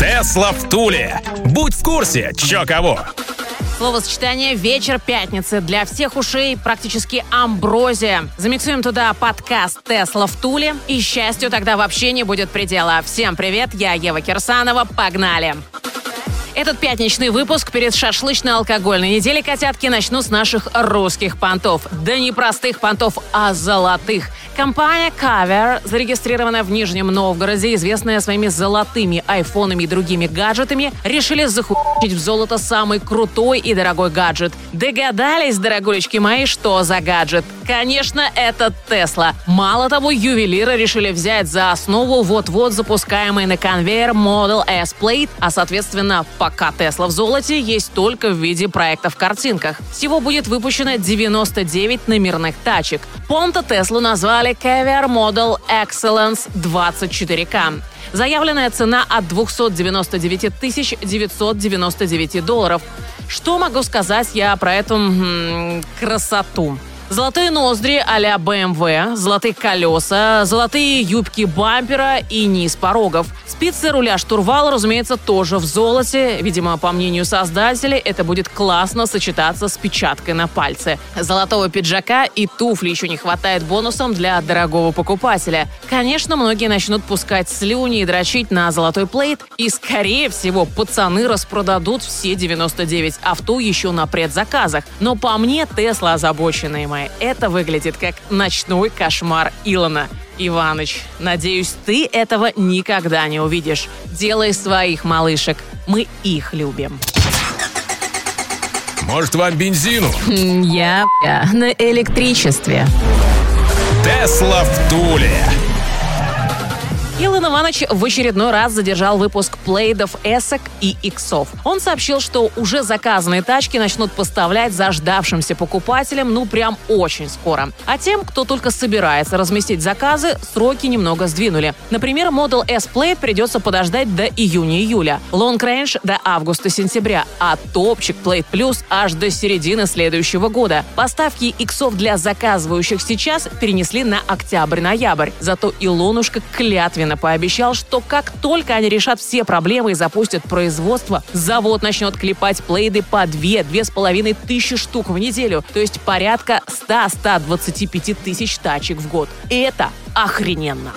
Тесла в Туле. Будь в курсе, чё кого. Словосочетание «Вечер пятницы» для всех ушей практически амброзия. Замиксуем туда подкаст «Тесла в Туле» и счастью тогда вообще не будет предела. Всем привет, я Ева Кирсанова, погнали! Этот пятничный выпуск перед шашлычно-алкогольной неделей котятки начну с наших русских понтов. Да не простых понтов, а золотых. Компания Cover, зарегистрированная в Нижнем Новгороде, известная своими золотыми айфонами и другими гаджетами, решили захуячить в золото самый крутой и дорогой гаджет. Догадались, дорогулечки мои, что за гаджет? Конечно, это Тесла. Мало того, ювелиры решили взять за основу вот-вот запускаемый на конвейер Model S Plate, а соответственно, пока Тесла в золоте, есть только в виде проектов в картинках. Всего будет выпущено 99 номерных тачек. Понта Теслу назвали Caviar Model Excellence 24K. Заявленная цена от 299 999 долларов. Что могу сказать я про эту м- красоту? Золотые ноздри а-ля BMW, золотые колеса, золотые юбки бампера и низ порогов. Спицы руля штурвала, разумеется, тоже в золоте. Видимо, по мнению создателей, это будет классно сочетаться с печаткой на пальце. Золотого пиджака и туфли еще не хватает бонусом для дорогого покупателя. Конечно, многие начнут пускать слюни и дрочить на золотой плейт, и, скорее всего, пацаны распродадут все 99 авто еще на предзаказах. Но по мне, Тесла озабоченные мои это выглядит как ночной кошмар Илона. Иваныч, надеюсь, ты этого никогда не увидишь. Делай своих малышек. Мы их любим. Может, вам бензину? Я, я на электричестве. Тесла в Туле. Илон Иванович в очередной раз задержал выпуск плейдов эсок и иксов. Он сообщил, что уже заказанные тачки начнут поставлять заждавшимся покупателям ну прям очень скоро. А тем, кто только собирается разместить заказы, сроки немного сдвинули. Например, Model S Plate придется подождать до июня-июля, Long Range до августа-сентября, а топчик Plate Plus аж до середины следующего года. Поставки иксов для заказывающих сейчас перенесли на октябрь-ноябрь. Зато Илонушка клятвенно пообещал, что как только они решат все проблемы и запустят производство, завод начнет клепать плейды по 2-2,5 тысячи штук в неделю, то есть порядка 100-125 тысяч тачек в год. И это охрененно.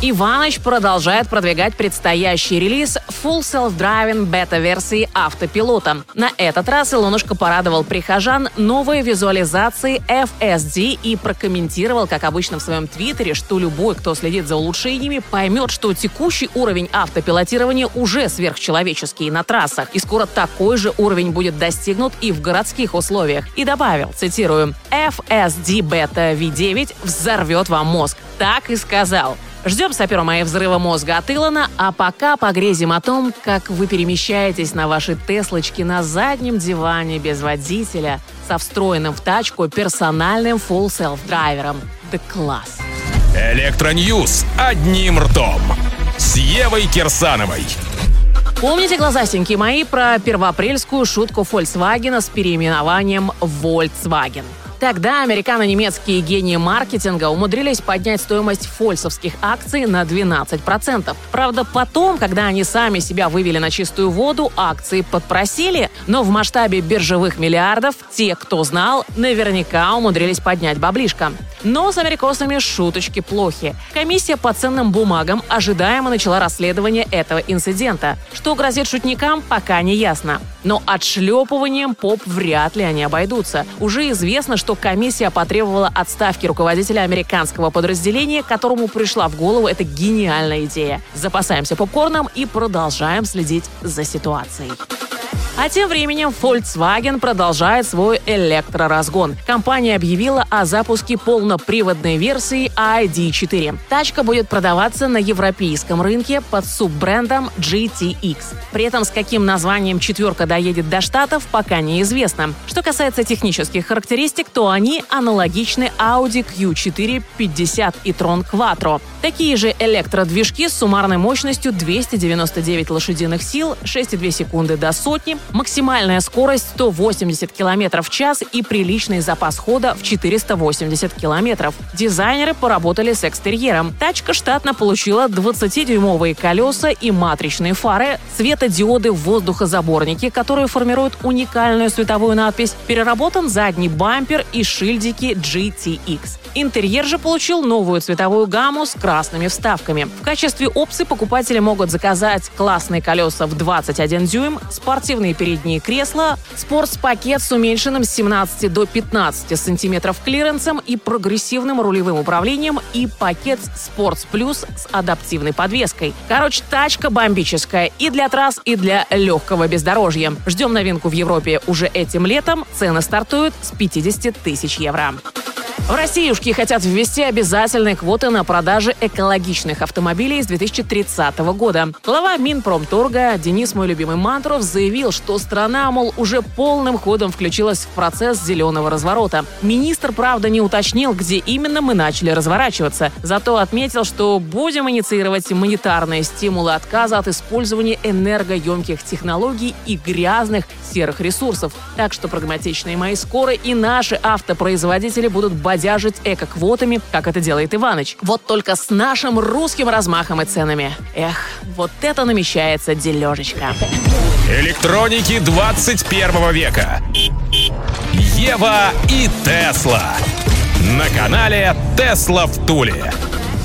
Иваныч продолжает продвигать предстоящий релиз Full Self-Driving бета-версии автопилота. На этот раз Илонушка порадовал прихожан новой визуализацией FSD и прокомментировал, как обычно в своем твиттере, что любой, кто следит за улучшениями, поймет, что текущий уровень автопилотирования уже сверхчеловеческий на трассах, и скоро такой же уровень будет достигнут и в городских условиях. И добавил, цитирую, FSD Beta V9 взорвет вам мозг. Так и сказал. Ждем сапера мои взрыва мозга от Илона, а пока погрезим о том, как вы перемещаетесь на вашей Теслочке на заднем диване без водителя со встроенным в тачку персональным full self-драйвером. Да класс! Электроньюз одним ртом с Евой Кирсановой. Помните, глазастенькие мои, про первоапрельскую шутку Volkswagen с переименованием Volkswagen? Тогда американо-немецкие гении маркетинга умудрились поднять стоимость фольсовских акций на 12%. Правда, потом, когда они сами себя вывели на чистую воду, акции подпросили, но в масштабе биржевых миллиардов те, кто знал, наверняка умудрились поднять баблишко. Но с америкосами шуточки плохи. Комиссия по ценным бумагам ожидаемо начала расследование этого инцидента. Что грозит шутникам, пока не ясно. Но отшлепыванием поп вряд ли они обойдутся. Уже известно, что комиссия потребовала отставки руководителя американского подразделения, которому пришла в голову эта гениальная идея. Запасаемся попкорном и продолжаем следить за ситуацией. А тем временем Volkswagen продолжает свой электроразгон. Компания объявила о запуске полноприводной версии ID4. Тачка будет продаваться на европейском рынке под суббрендом GTX. При этом с каким названием четверка доедет до Штатов, пока неизвестно. Что касается технических характеристик, то они аналогичны Audi Q4 50 и Tron Quattro. Такие же электродвижки с суммарной мощностью 299 лошадиных сил, 6,2 секунды до сотни, максимальная скорость 180 км в час и приличный запас хода в 480 км. Дизайнеры поработали с экстерьером. Тачка штатно получила 20-дюймовые колеса и матричные фары, светодиоды в воздухозаборнике, которые формируют уникальную световую надпись, переработан задний бампер и шильдики GTX. Интерьер же получил новую цветовую гамму с красными вставками. В качестве опции покупатели могут заказать классные колеса в 21 дюйм, спортивные передние кресла, спортс-пакет с уменьшенным с 17 до 15 сантиметров клиренсом и прогрессивным рулевым управлением и пакет Sports Plus с адаптивной подвеской. Короче, тачка бомбическая и для трасс, и для легкого бездорожья. Ждем новинку в Европе уже этим летом. Цены стартуют с 50 тысяч евро. В Россиюшки хотят ввести обязательные квоты на продажи экологичных автомобилей с 2030 года. Глава Минпромторга Денис, мой любимый Мантров, заявил, что страна, мол, уже полным ходом включилась в процесс зеленого разворота. Министр, правда, не уточнил, где именно мы начали разворачиваться. Зато отметил, что будем инициировать монетарные стимулы отказа от использования энергоемких технологий и грязных серых ресурсов. Так что прагматичные мои скоро и наши автопроизводители будут бодяжить эко-квотами, как это делает Иваныч. Вот только с нашим русским размахом и ценами. Эх, вот это намечается дележечка. Электроники 21 века. Ева и Тесла. На канале Тесла в Туле.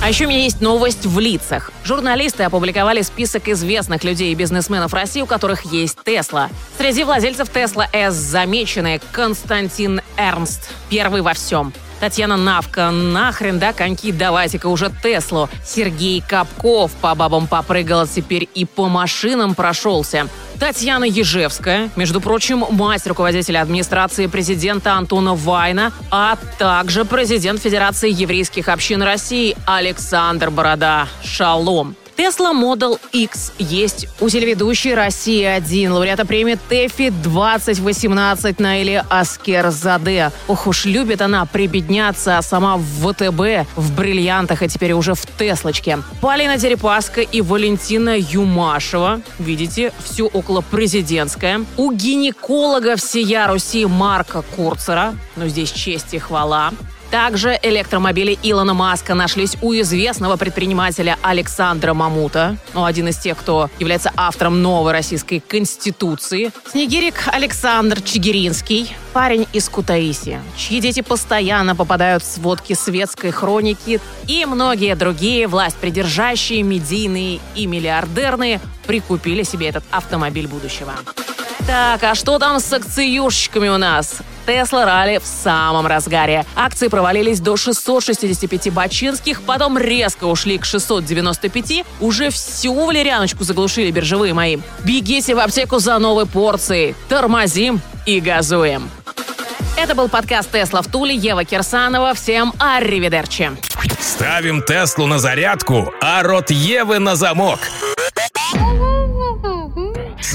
А еще у меня есть новость в лицах. Журналисты опубликовали список известных людей и бизнесменов России, у которых есть Тесла. Среди владельцев Тесла С замечены Константин Эрнст, первый во всем. Татьяна Навка, нахрен, да, коньки, давайте-ка уже Теслу. Сергей Капков по бабам попрыгал, теперь и по машинам прошелся. Татьяна Ежевская, между прочим, мать руководителя администрации президента Антона Вайна, а также президент Федерации еврейских общин России Александр Борода. Шалом. Tesla Model X есть у телеведущей «Россия-1», лауреата премии ТЭФИ 2018 Наили Аскерзаде. Ох уж любит она прибедняться, а сама в ВТБ, в бриллиантах, и теперь уже в Теслочке. Полина Дерипаска и Валентина Юмашева. Видите, все около президентское. У гинеколога всея Руси Марка Курцера. Но здесь честь и хвала. Также электромобили Илона Маска нашлись у известного предпринимателя Александра Мамута, ну, один из тех, кто является автором новой российской конституции. Снегирик Александр Чигиринский, парень из Кутаиси, чьи дети постоянно попадают в сводки светской хроники и многие другие власть придержащие, медийные и миллиардерные прикупили себе этот автомобиль будущего. Так, а что там с акциюшечками у нас? Тесла ралли в самом разгаре. Акции провалились до 665 бачинских, потом резко ушли к 695. Уже всю валерьяночку заглушили биржевые мои. Бегите в аптеку за новой порцией. Тормозим и газуем. Это был подкаст «Тесла в Туле». Ева Кирсанова. Всем арривидерчи. Ставим Теслу на зарядку, а рот Евы на замок.